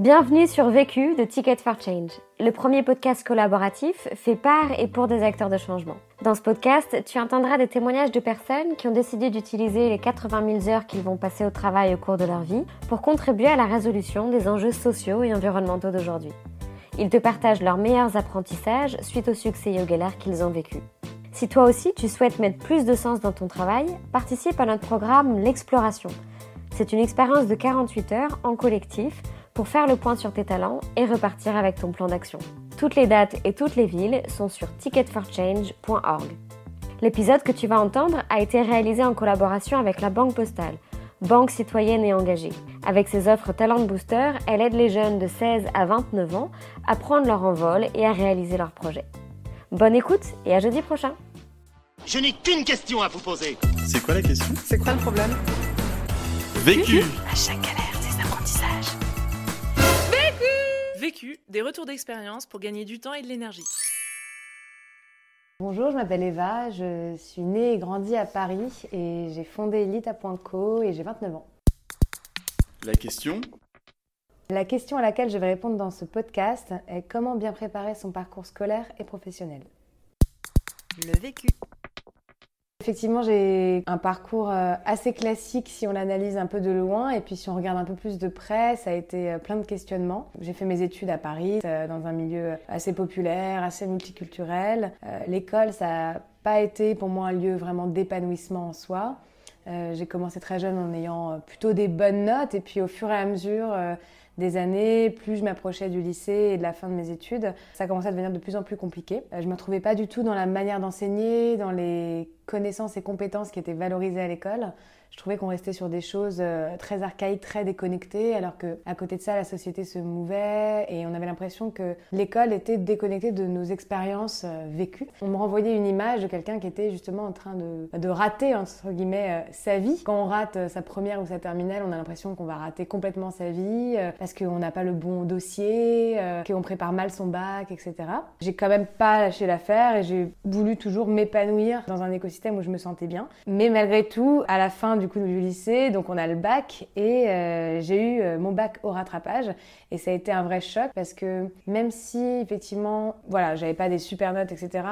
Bienvenue sur Vécu de Ticket for Change, le premier podcast collaboratif fait par et pour des acteurs de changement. Dans ce podcast, tu entendras des témoignages de personnes qui ont décidé d'utiliser les 80 000 heures qu'ils vont passer au travail au cours de leur vie pour contribuer à la résolution des enjeux sociaux et environnementaux d'aujourd'hui. Ils te partagent leurs meilleurs apprentissages suite au succès et aux qu'ils ont vécu. Si toi aussi tu souhaites mettre plus de sens dans ton travail, participe à notre programme L'Exploration. C'est une expérience de 48 heures en collectif pour faire le point sur tes talents et repartir avec ton plan d'action. Toutes les dates et toutes les villes sont sur ticketforchange.org. L'épisode que tu vas entendre a été réalisé en collaboration avec la Banque Postale, banque citoyenne et engagée. Avec ses offres Talent Booster, elle aide les jeunes de 16 à 29 ans à prendre leur envol et à réaliser leurs projets. Bonne écoute et à jeudi prochain. Je n'ai qu'une question à vous poser. C'est quoi la question? C'est quoi le problème? Vécu À chaque galère, Vécu, des retours d'expérience pour gagner du temps et de l'énergie. Bonjour, je m'appelle Eva, je suis née et grandie à Paris et j'ai fondé Elite à Pointe-Co et j'ai 29 ans. La question? La question à laquelle je vais répondre dans ce podcast est comment bien préparer son parcours scolaire et professionnel. Le vécu. Effectivement, j'ai un parcours euh, assez classique si on l'analyse un peu de loin et puis si on regarde un peu plus de près, ça a été euh, plein de questionnements. J'ai fait mes études à Paris, euh, dans un milieu assez populaire, assez multiculturel. L'école, ça n'a pas été pour moi un lieu vraiment d'épanouissement en soi. J'ai commencé très jeune en ayant plutôt des bonnes notes et puis au fur et à mesure des années, plus je m'approchais du lycée et de la fin de mes études, ça commençait à devenir de plus en plus compliqué. Je ne me trouvais pas du tout dans la manière d'enseigner, dans les connaissances et compétences qui étaient valorisées à l'école je trouvais qu'on restait sur des choses euh, très archaïques, très déconnectées, alors que à côté de ça, la société se mouvait et on avait l'impression que l'école était déconnectée de nos expériences euh, vécues. On me renvoyait une image de quelqu'un qui était justement en train de, de rater entre guillemets euh, sa vie. Quand on rate sa première ou sa terminale, on a l'impression qu'on va rater complètement sa vie parce qu'on n'a pas le bon dossier, qu'on prépare mal son bac, etc. J'ai quand même pas lâché l'affaire et j'ai voulu toujours m'épanouir dans un écosystème où je me sentais bien. Mais malgré tout, à la fin du du coup du lycée, donc on a le bac et euh, j'ai eu euh, mon bac au rattrapage et ça a été un vrai choc parce que même si effectivement, voilà, j'avais pas des super notes, etc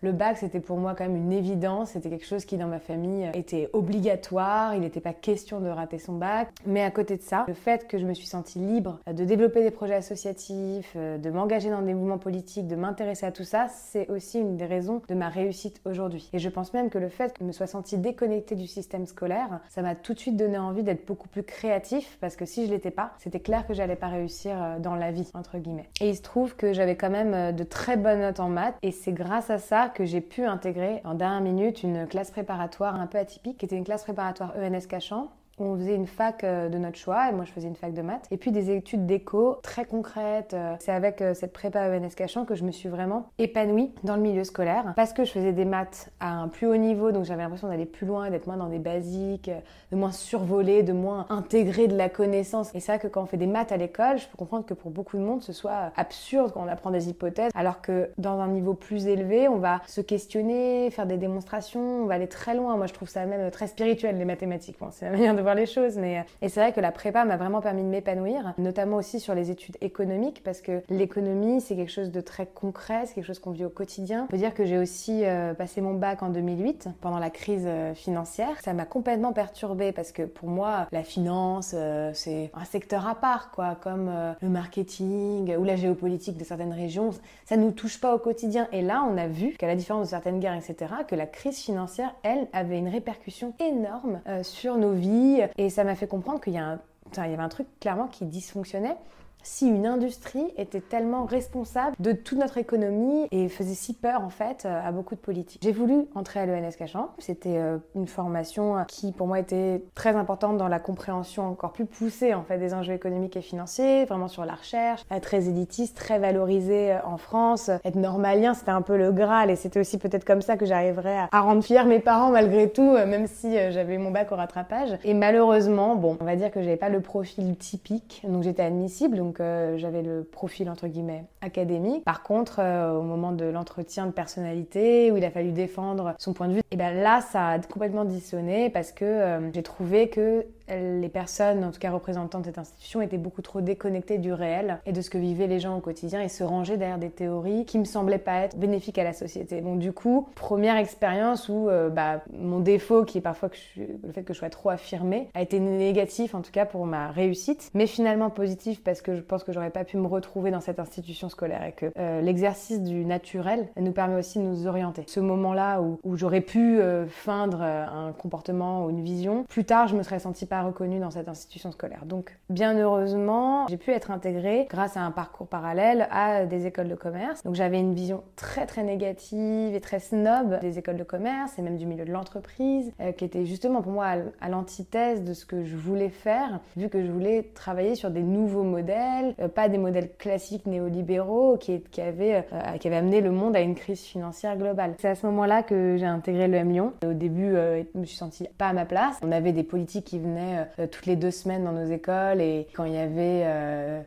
le bac, c'était pour moi quand même une évidence. C'était quelque chose qui, dans ma famille, était obligatoire. Il n'était pas question de rater son bac. Mais à côté de ça, le fait que je me suis sentie libre de développer des projets associatifs, euh, de m'engager dans des mouvements politiques, de m'intéresser à tout ça, c'est aussi une des raisons de ma réussite aujourd'hui. Et je pense même que le fait que je me sois sentie déconnectée du système scolaire, ça m'a tout de suite donné envie d'être beaucoup plus créatif parce que si je l'étais pas, c'était clair que j'allais pas réussir euh, dans la vie, entre guillemets. Et il se trouve que j'avais quand même euh, de très bonnes notes en maths et c'est grâce à ça que j'ai pu intégrer en dernière minute une classe préparatoire un peu atypique qui était une classe préparatoire ENS Cachan on faisait une fac euh, de notre choix, et moi je faisais une fac de maths, et puis des études d'éco très concrètes. Euh, c'est avec euh, cette prépa ENS Cachan que je me suis vraiment épanouie dans le milieu scolaire, parce que je faisais des maths à un plus haut niveau, donc j'avais l'impression d'aller plus loin, d'être moins dans des basiques, de moins survoler, de moins intégrer de la connaissance. Et c'est vrai que quand on fait des maths à l'école, je peux comprendre que pour beaucoup de monde ce soit absurde quand on apprend des hypothèses, alors que dans un niveau plus élevé, on va se questionner, faire des démonstrations, on va aller très loin. Moi je trouve ça même très spirituel les mathématiques. c'est la manière les choses. Mais... Euh, et c'est vrai que la prépa m'a vraiment permis de m'épanouir, notamment aussi sur les études économiques, parce que l'économie, c'est quelque chose de très concret, c'est quelque chose qu'on vit au quotidien. On peut dire que j'ai aussi euh, passé mon bac en 2008, pendant la crise euh, financière. Ça m'a complètement perturbée, parce que pour moi, la finance, c'est un secteur à part, quoi, comme le marketing ou la géopolitique de certaines régions. Ça nous touche pas au quotidien. Et là, on a vu qu'à la différence de certaines guerres, etc., que la crise financière, elle, avait une répercussion énorme sur nos vies, et ça m'a fait comprendre qu'il y, y avait un truc clairement qui dysfonctionnait si une industrie était tellement responsable de toute notre économie et faisait si peur en fait euh, à beaucoup de politiques. J'ai voulu entrer à l'ENS Cachan. C'était euh, une formation qui pour moi était très importante dans la compréhension encore plus poussée en fait des enjeux économiques et financiers, vraiment sur la recherche, très élitiste, très valorisé euh, en France, être normalien, c'était un peu le graal et c'était aussi peut-être comme ça que j'arriverais à rendre fiers mes parents malgré tout, même si j'avais mon bac au rattrapage. Et malheureusement, bon, on va dire que j'avais pas le profil typique, donc j'étais admissible, j'avais le profil entre guillemets académique. Par contre, euh, au moment de l'entretien de personnalité où il a fallu défendre son point de vue, et ben là ça a complètement dissonné parce que euh, j'ai trouvé que les personnes, en tout cas représentantes de cette institution, étaient beaucoup trop déconnectées du réel et de ce que vivaient les gens au quotidien et se rangeaient derrière des théories qui me semblaient pas être bénéfiques à la société. Bon, du coup, première expérience où euh, bah, mon défaut, qui est parfois le fait que je sois trop affirmée, a été négatif en tout cas pour ma réussite, mais finalement positif parce que je pense que j'aurais pas pu me retrouver dans cette institution scolaire et que euh, l'exercice du naturel nous permet aussi de nous orienter. Ce moment-là où, j'aurais pu euh, feindre un comportement ou une vision, plus tard je me serais sentie pas reconnue dans cette institution scolaire. Donc bien heureusement, j'ai pu être intégrée grâce à un parcours parallèle à des écoles de commerce. Donc j'avais une vision très très négative et très snob des écoles de commerce et même du milieu de l'entreprise, euh, qui était justement pour moi à, l'antithèse de ce que je voulais faire, vu que je voulais travailler sur des nouveaux modèles, euh, pas des modèles classiques néolibéraux qui, qui, euh, amené le monde à une crise financière globale. C'est à ce moment-là que j'ai intégré le M Lyon. Au début, je me suis sentie pas à ma place. On avait des politiques qui venaient toutes les deux semaines dans nos écoles et quand il y avait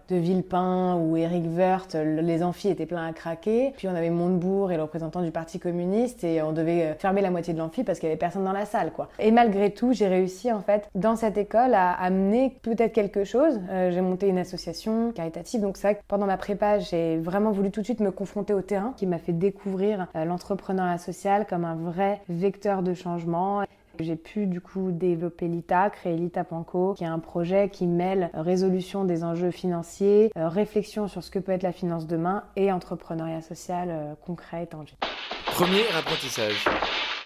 De Villepin ou Éric Woerth, les amphis étaient pleins à craquer. Puis on avait Montebourg et le représentant du Parti communiste et on devait fermer la moitié de l'amphi parce qu'il y avait personne dans la salle. Et malgré tout, j'ai réussi en fait dans cette école à amener peut-être quelque chose. Euh, j'ai monté une association caritative, donc que pendant ma prépa, j'ai vraiment voulu tout de suite me confronter au terrain, qui m'a fait découvrir euh, l'entrepreneuriat social comme un vrai vecteur de changement. J'ai pu du coup développer l'ITA, créer l'ITA Panco, qui est un projet qui mêle résolution des enjeux financiers, euh, réflexion sur ce que peut être la finance demain et entrepreneuriat social concret et tangible. Premier apprentissage.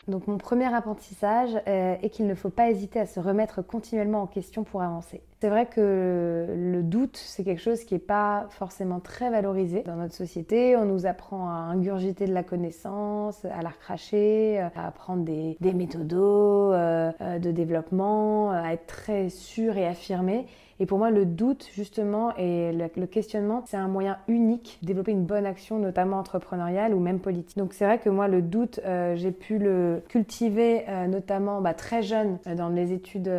Donc mon premier apprentissage euh, est qu'il ne faut pas hésiter à se remettre continuellement en question pour avancer. C'est vrai que le doute, c'est quelque chose qui n'est pas forcément très valorisé dans notre société. On nous apprend à ingurgiter de la connaissance, à la recracher, à apprendre des, méthodos euh, euh, de développement, à être très sûr et affirmé. Et pour moi, le doute, justement, et le, questionnement, c'est un moyen unique de développer une bonne action, notamment entrepreneuriale ou même politique. Donc c'est vrai que moi, le doute, euh, j'ai pu le cultiver euh, notamment bah, très jeune euh, dans les études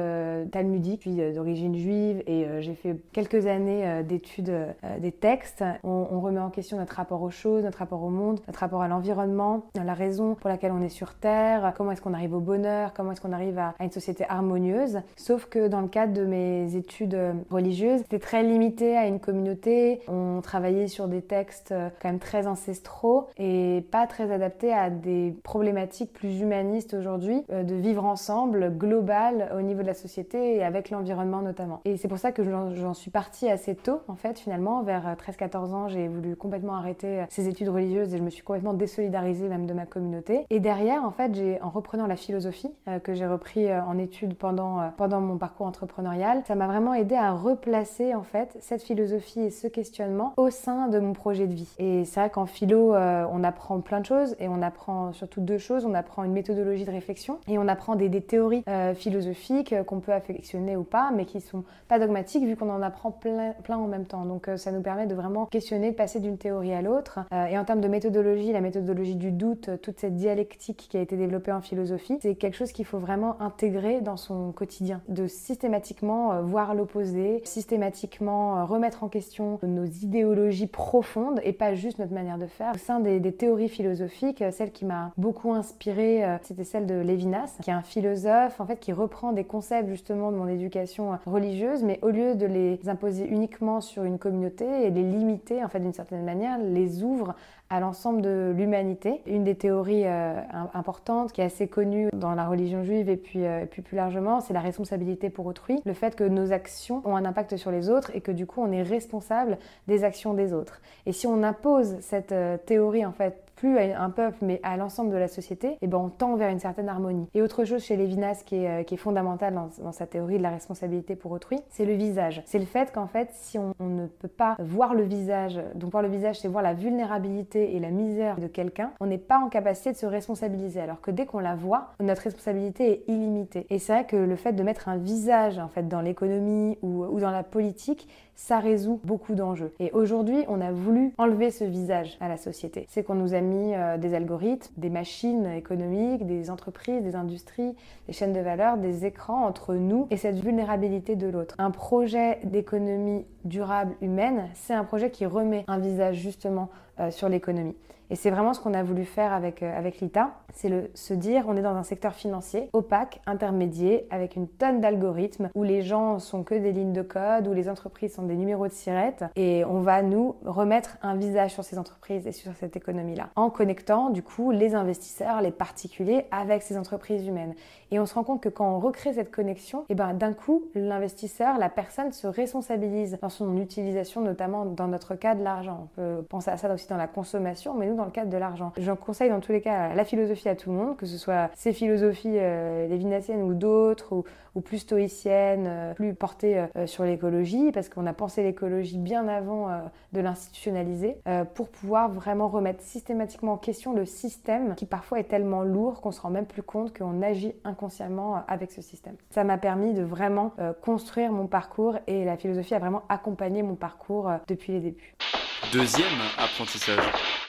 talmudiques, puis d'origine juive, et j'ai fait quelques années d'études des textes. On, remet en question notre rapport aux choses, notre rapport au monde, notre rapport à l'environnement, la raison pour laquelle on est sur Terre, comment est-ce qu'on arrive au bonheur, comment est-ce qu'on arrive à une société harmonieuse. Sauf que dans le cadre de mes études religieuse. C'était très limité à une communauté. On travaillait sur des textes euh, quand même très ancestraux et pas très adaptés à des problématiques plus humanistes aujourd'hui, euh, de vivre ensemble, global, au niveau de la société et avec l'environnement notamment. Et c'est pour ça que j'en suis partie assez tôt, en fait, finalement. Vers 13-14 euh, ans, j'ai voulu complètement arrêter ces études religieuses et je me suis complètement désolidarisée même de ma communauté. Et derrière, en fait, j'ai, en reprenant la philosophie, que j'ai repris en études pendant, pendant mon parcours entrepreneurial, ça m'a vraiment aidé à replacer en fait cette philosophie et ce questionnement au sein de mon projet de vie. Et c'est vrai qu'en philo, euh, on apprend plein de choses et on apprend surtout deux choses. On apprend une méthodologie de réflexion et on apprend des, théories euh, philosophiques euh, qu'on peut affectionner ou pas, mais qui sont pas dogmatiques vu qu'on en apprend plein, plein en même temps. Donc ça nous permet de vraiment questionner, de passer d'une théorie à l'autre. et en termes de méthodologie, la méthodologie du doute, toute cette dialectique qui a été développée en philosophie, c'est quelque chose qu'il faut vraiment intégrer dans son quotidien, de systématiquement voir l'opposé systématiquement euh, remettre en question nos idéologies profondes et pas juste notre manière de faire. Au sein des, théories philosophiques, euh, celle qui m'a beaucoup inspirée, euh, c'était celle de Lévinas, qui est un philosophe en fait qui reprend des concepts justement de mon éducation religieuse, mais au lieu de les imposer uniquement sur une communauté et les limiter en fait d'une certaine manière, les ouvre à l'ensemble de l'humanité. Une des théories euh, importantes qui est assez connue dans la religion juive et puis, euh, puis plus largement, c'est la responsabilité pour autrui. Le fait que nos actions ont un impact sur les autres et que du coup on est responsable des actions des autres. Et si on impose cette euh, théorie en fait plus à un peuple, mais à l'ensemble de la société, et eh ben on tend vers une certaine harmonie. Et autre chose chez Lévinas qui est, euh, qui fondamentale dans, sa théorie de la responsabilité pour autrui, c'est le visage. C'est le fait qu'en fait, si on, ne peut pas voir le visage, donc voir le visage, c'est voir la vulnérabilité et la misère de quelqu'un, on n'est pas en capacité de se responsabiliser. Alors que dès qu'on la voit, notre responsabilité est illimitée. Et c'est vrai que le fait de mettre un visage en fait dans l'économie ou dans la politique, ça résout beaucoup d'enjeux. Et aujourd'hui, on a voulu enlever ce visage à la société. C'est qu'on nous a mis euh, des algorithmes, des machines économiques, des entreprises, des industries, des chaînes de valeur, des écrans entre nous et cette vulnérabilité de l'autre. Un projet d'économie durable humaine, c'est un projet qui remet un visage justement sur l'économie. Et c'est vraiment ce qu'on a voulu faire avec, euh, avec l'ITA, c'est se dire on est dans un secteur financier opaque, intermédiaire, avec une tonne d'algorithmes, où les gens sont que des lignes de code, où les entreprises sont des numéros de sirettes, et on va nous remettre un visage sur ces entreprises et sur cette économie-là, en connectant du coup les investisseurs, les particuliers avec ces entreprises humaines. Et on se rend compte que quand on recrée cette connexion, et eh ben d'un coup, l'investisseur, la personne se responsabilise dans son utilisation, notamment dans notre cas de l'argent. On peut penser à ça aussi dans la consommation, mais nous dans le cadre de l'argent. Je conseille dans tous les cas la philosophie à tout le monde, que ce soit ces philosophies euh, lévinassiennes ou d'autres, ou, plus stoïciennes, euh, plus portées euh, sur l'écologie, parce qu'on a pensé l'écologie bien avant de l'institutionnaliser, pour pouvoir vraiment remettre systématiquement en question le système qui parfois est tellement lourd qu'on se rend même plus compte qu'on agit inconsciemment avec ce système. Ça m'a permis de vraiment construire mon parcours et la philosophie a vraiment accompagné mon parcours depuis les débuts. Deuxième apprentissage.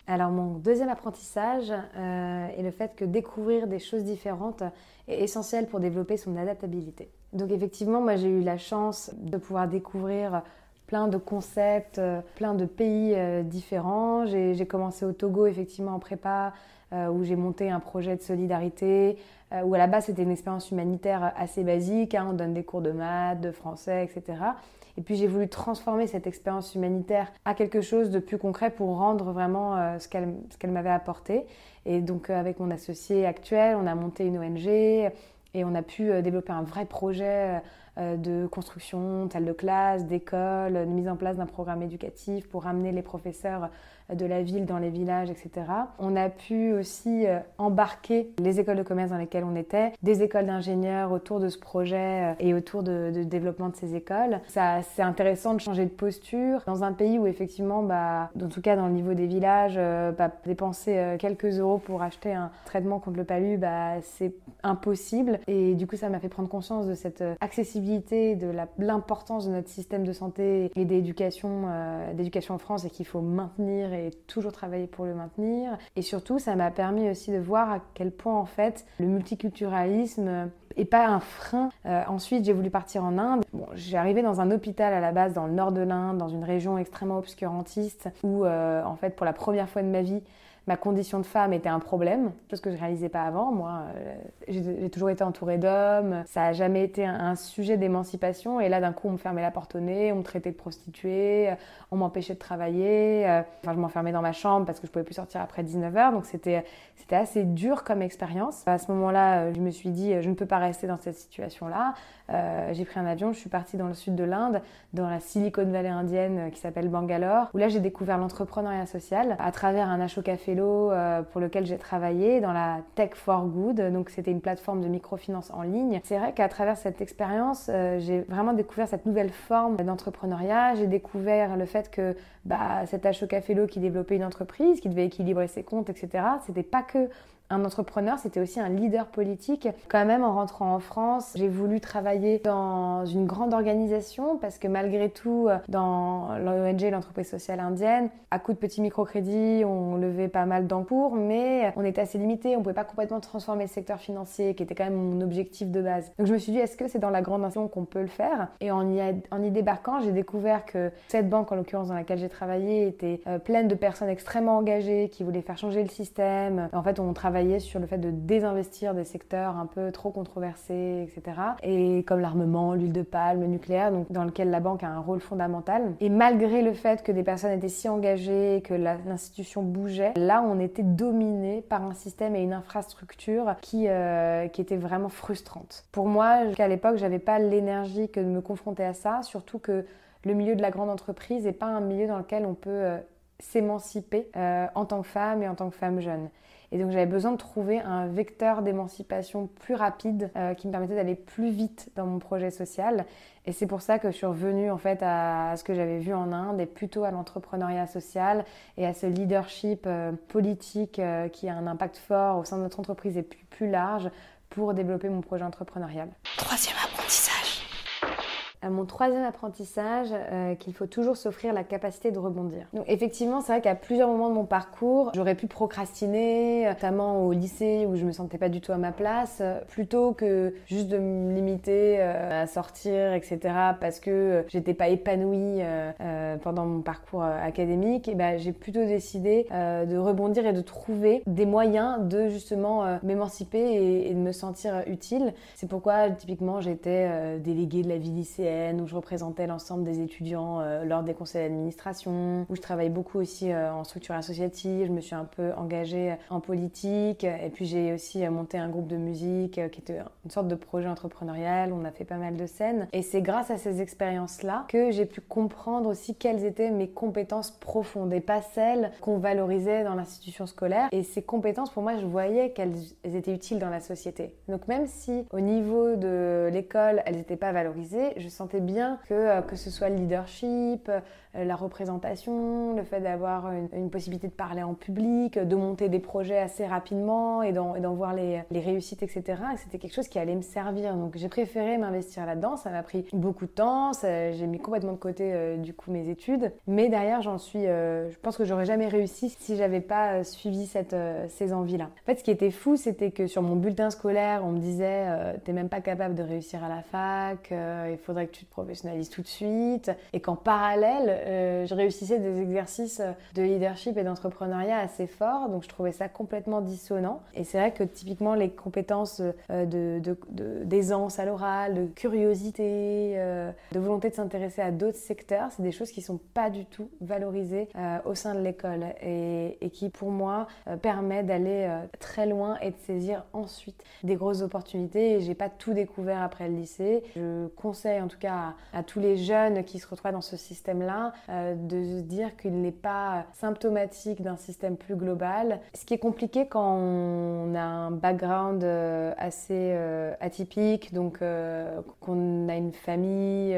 Alors mon deuxième apprentissage euh, est le fait que découvrir des choses différentes est essentiel pour développer son adaptabilité. Donc effectivement, moi j'ai eu la chance de pouvoir découvrir plein de concepts, euh, plein de pays euh, différents. J'ai commencé au Togo effectivement en prépa, où j'ai monté un projet de solidarité, où à la base c'était une expérience humanitaire assez basique, hein. on donne des cours de maths, de français, etc. Et puis j'ai voulu transformer cette expérience humanitaire à quelque chose de plus concret pour rendre vraiment euh, ce qu'elle m'avait apporté. Et donc euh, avec mon associé actuel, on a monté une ONG et on a pu euh, développer un vrai projet de construction de salles de classe, d'écoles, de mise en place d'un programme éducatif pour amener les professeurs de la ville dans les villages, etc. On a pu aussi euh, embarquer les écoles de commerce dans lesquelles on était, des écoles d'ingénieurs autour de ce projet euh, et autour de, développement de ces écoles. C'est intéressant de changer de posture dans un pays où effectivement, bah, en tout cas dans le niveau des villages, euh, bah, dépenser quelques euros pour acheter un traitement contre le palu, bah, c'est impossible. Et du coup, ça m'a fait prendre conscience de cette accessibilité, de l'importance de notre système de santé et d'éducation, d'éducation en France et qu'il faut maintenir et toujours travailler pour le maintenir. Et surtout, ça m'a permis aussi de voir à quel point en fait le multiculturalisme est pas un frein. Euh, ensuite, j'ai voulu partir en Inde. Bon, j'ai arrivé dans un hôpital à la base dans le nord de l'Inde, dans une région extrêmement obscurantiste, où euh, en fait, pour la première fois de ma vie, ma condition de femme était un problème, chose que je réalisais pas avant. Moi, euh, j'ai toujours été entourée d'hommes, ça a jamais été un, sujet d'émancipation. Et là, d'un coup, on me fermait la porte au nez, on me traitait de prostituée, euh, on m'empêchait de travailler. Euh, enfin, je m'enfermais dans ma chambre parce que je pouvais plus sortir après 19h. Donc, c'était c'était assez dur comme expérience. À ce moment-là, je me suis dit, je ne peux pas rester dans cette situation-là. J'ai pris un avion, je suis partie dans le sud de l'Inde, dans la Silicon Valley indienne qui s'appelle Bangalore, où là, j'ai découvert l'entrepreneuriat social à travers un Ashoka Fellow euh, pour lequel j'ai travaillé dans la Tech for Good. Donc c'était une plateforme de microfinance en ligne. C'est vrai qu'à travers cette expérience, euh, j'ai vraiment découvert cette nouvelle forme d'entrepreneuriat. J'ai découvert le fait que bah, cet Ashoka Fellow qui développait une entreprise, qui devait équilibrer ses comptes, etc. C'était pas que un entrepreneur, c'était aussi un leader politique. Quand même, en rentrant en France, j'ai voulu travailler dans une grande organisation parce que malgré tout, dans l'ONG, l'entreprise sociale indienne, à coup de petits microcrédits, on levait pas mal d'encours, mais on était assez limité, on pouvait pas complètement transformer le secteur financier, qui était quand même mon objectif de base. Donc je me suis dit, est-ce que c'est dans la grande institution qu'on peut le faire? Et en y, en y débarquant, j'ai découvert que cette banque, en l'occurrence dans laquelle j'ai travaillé, était euh, pleine de personnes extrêmement engagées qui voulaient faire changer le système. En fait, on travaillait sur le fait de désinvestir des secteurs un peu trop controversés, etc. Et comme l'armement, l'huile de palme, le nucléaire, donc dans lequel la banque a un rôle fondamental. Et malgré le fait que des personnes étaient si engagées, que l'institution bougeait, là on était dominé par un système et une infrastructure qui, euh, qui était vraiment frustrante. Pour moi, qu'à l'époque, j'avais pas l'énergie que de me confronter à ça, surtout que le milieu de la grande entreprise n'est pas un milieu dans lequel on peut euh, s'émanciper euh, en tant que femme et en tant que femme jeune. Et donc j'avais besoin de trouver un vecteur d'émancipation plus rapide euh, qui me permettait d'aller plus vite dans mon projet social. Et c'est pour ça que je suis revenue en fait à, ce que j'avais vu en Inde et plutôt à l'entrepreneuriat social et à ce leadership euh, politique euh, qui a un impact fort au sein de notre entreprise et plus, plus large pour développer mon projet entrepreneurial. Troisième apprentissage. À mon troisième apprentissage, euh, qu'il faut toujours s'offrir la capacité de rebondir. Donc effectivement, c'est vrai qu'à plusieurs moments de mon parcours, j'aurais pu procrastiner, notamment au lycée où je me sentais pas du tout à ma place, plutôt que juste de me limiter euh, à sortir, etc. parce que j'étais pas épanouie euh, pendant mon parcours académique. Et ben j'ai plutôt décidé de rebondir et de trouver des moyens de justement m'émanciper et, de me sentir utile. C'est pourquoi typiquement j'étais déléguée de la vie où je représentais l'ensemble des étudiants euh, lors des conseils d'administration, où je travaille beaucoup aussi euh, en structure associative, je me suis un peu engagée en politique, et puis j'ai aussi euh, monté un groupe de musique qui était une sorte de projet entrepreneurial, on a fait pas mal de scènes, et c'est grâce à ces expériences-là que j'ai pu comprendre aussi quelles étaient mes compétences profondes et pas celles qu'on valorisait dans l'institution scolaire. Et ces compétences, pour moi, je voyais qu'elles étaient utiles dans la société. Donc même si au niveau de l'école, elles n'étaient pas valorisées, je sentais bien que euh, que ce soit le leadership, euh, la représentation, le fait d'avoir une, possibilité de parler en public, de monter des projets assez rapidement et d'en voir les, réussites, etc. c'était quelque chose qui allait me servir. Donc j'ai préféré m'investir là-dedans. Ça m'a pris beaucoup de temps. J'ai mis complètement de côté euh, du coup mes études. Mais derrière, j'en suis. je pense que j'aurais jamais réussi si j'avais pas suivi cette, ces envies-là. En fait, ce qui était fou, c'était que sur mon bulletin scolaire, on me disait t'es même pas capable de réussir à la fac. il faudrait que tu te professionnalises tout de suite. Et qu'en parallèle, euh, je réussissais des exercices de leadership et d'entrepreneuriat assez forts. Donc je trouvais ça complètement dissonant. Et c'est vrai que typiquement les compétences euh, d'aisance à l'oral, de curiosité, euh, de volonté de s'intéresser à d'autres secteurs, c'est des choses qui sont pas du tout valorisées au sein de l'école et, qui pour moi permet d'aller très loin et de saisir ensuite des grosses opportunités. J'ai pas tout découvert après le lycée. Je conseille en tout cas à, tous les jeunes qui se retrouvent dans ce système-là euh, de se dire qu'il n'est pas symptomatique d'un système plus global. Ce qui est compliqué quand on a un background euh, assez euh, atypique, donc qu'on a une famille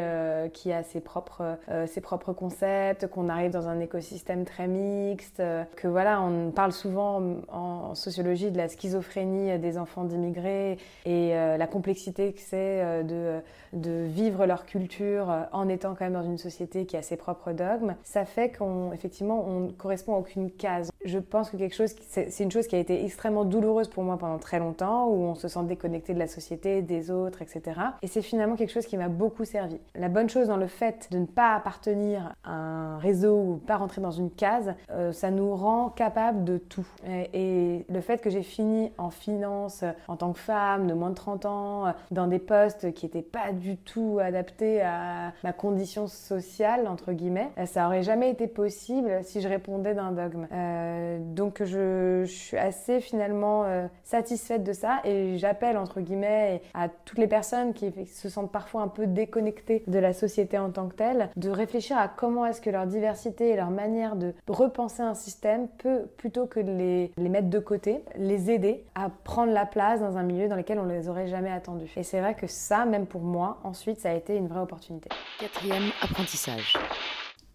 qui a ses propres, ses propres concepts, qu'on arrive dans un écosystème très mixte, que voilà, on parle souvent en, sociologie de la schizophrénie des enfants d'immigrés et la complexité que c'est de, de vivre leur culture en étant quand même dans une société qui a ses propres ça fait qu'on effectivement on correspond à aucune case. Je pense que quelque chose, c'est une chose qui a été extrêmement douloureuse pour moi pendant très longtemps, où on se sent déconnecté de la société, des autres, etc. Et c'est finalement quelque chose qui m'a beaucoup servi. La bonne chose dans le fait de ne pas appartenir à un réseau ou pas rentrer dans une case, euh, ça nous rend capable de tout. Et, le fait que j'ai fini en finance en tant que femme de moins de 30 ans, dans des postes qui n'étaient pas du tout adaptés à ma condition sociale, entre guillemets, ça aurait jamais été possible si je répondais d'un dogme. Euh, donc je, suis assez finalement euh, satisfaite de ça et j'appelle entre guillemets à toutes les personnes qui se sentent parfois un peu déconnectées de la société en tant que telle, de réfléchir à comment est-ce que leur diversité et leur manière de repenser un système peut, plutôt que de les, les mettre de côté, les aider à prendre la place dans un milieu dans lequel on les aurait jamais attendus. Et c'est vrai que ça, même pour moi, ensuite, ça a été une vraie opportunité. Quatrième apprentissage.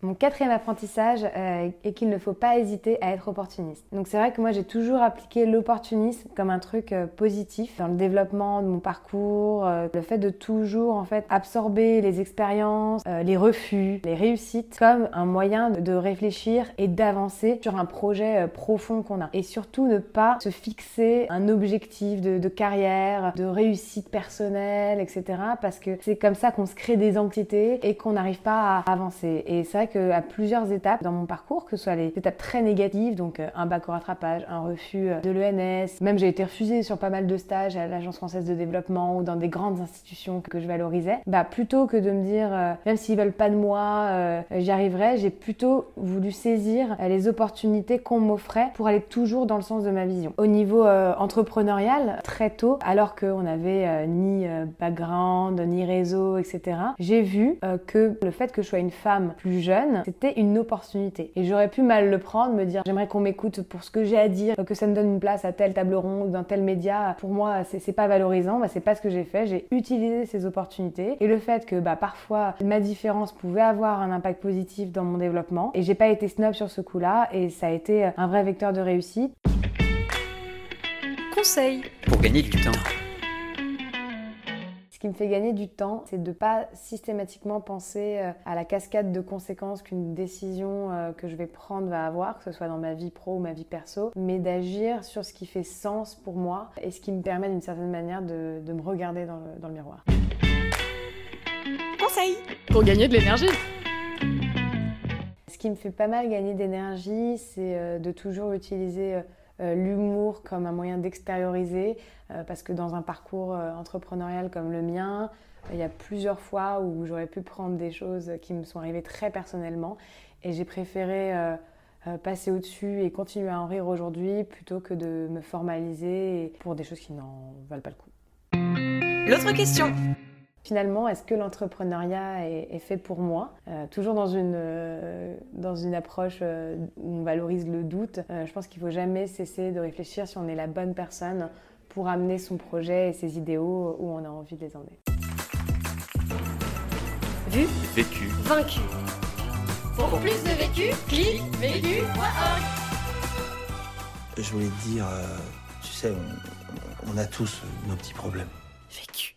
Mon quatrième apprentissage euh, est qu'il ne faut pas hésiter à être opportuniste. Donc c'est vrai que moi j'ai toujours appliqué l'opportunisme comme un truc euh, positif dans le développement de mon parcours, euh, le fait de toujours en fait absorber les expériences, les refus, les réussites comme un moyen de réfléchir et d'avancer sur un projet profond qu'on a. Et surtout ne pas se fixer un objectif de, de carrière, de réussite personnelle, etc. Parce que c'est comme ça qu'on se crée des anxiétés et qu'on n'arrive pas à avancer. Et c'est vrai que à plusieurs étapes dans mon parcours, que ce soit les étapes très négatives, donc euh, un bac au rattrapage, un refus euh, de l'ENS, même j'ai été refusée sur pas mal de stages à l'Agence française de développement ou dans des grandes institutions que je valorisais, bah plutôt que de me dire, euh, même s'ils veulent pas de moi, j'y arriverai, j'ai plutôt voulu saisir les opportunités qu'on m'offrait pour aller toujours dans le sens de ma vision. Au niveau entrepreneurial, très tôt, alors qu'on avait ni background, ni réseau, etc., j'ai vu que le fait que je sois une femme plus jeune, c'était une opportunité. Et j'aurais pu mal le prendre, me dire j'aimerais qu'on m'écoute pour ce que j'ai à dire, que ça me donne une place à telle table ronde, dans tel média. Pour moi, c'est pas valorisant, bah, c'est pas ce que j'ai fait. J'ai utilisé ces opportunités et le fait que bah, parfois ma différence pouvait avoir un impact positif dans mon développement et j'ai pas été snob sur ce coup-là et ça a été un vrai vecteur de réussite. Conseil pour gagner du temps qui me fait gagner du temps, c'est de pas systématiquement penser euh, à la cascade de conséquences qu'une décision euh, que je vais prendre va avoir, que ce soit dans ma vie pro ou ma vie perso, mais d'agir sur ce qui fait sens pour moi et ce qui me permet d'une certaine manière de, de me regarder dans le, dans le miroir. Conseil pour gagner de l'énergie. Ce qui me fait pas mal gagner d'énergie, c'est euh, de toujours utiliser l'humour comme un moyen d'extérioriser, parce que dans un parcours entrepreneurial comme le mien, il y a plusieurs fois où j'aurais pu prendre des choses qui me sont arrivées très personnellement et j'ai préféré euh, euh, passer au-dessus et continuer à en rire aujourd'hui plutôt que de me formaliser pour des choses qui n'en valent pas le coup. L'autre question Finalement, est-ce que l'entrepreneuriat est, fait pour moi? Euh, Toujours dans une, dans une approche où on valorise le doute, je pense qu'il ne faut jamais cesser de réfléchir si on est la bonne personne pour amener son projet et ses idéaux où on a envie de les emmener. Vu, vécu, vaincu. Pour plus de vécu, clique vécu.org. Je voulais te dire, euh, tu sais, on, on a tous nos petits problèmes. Vécu.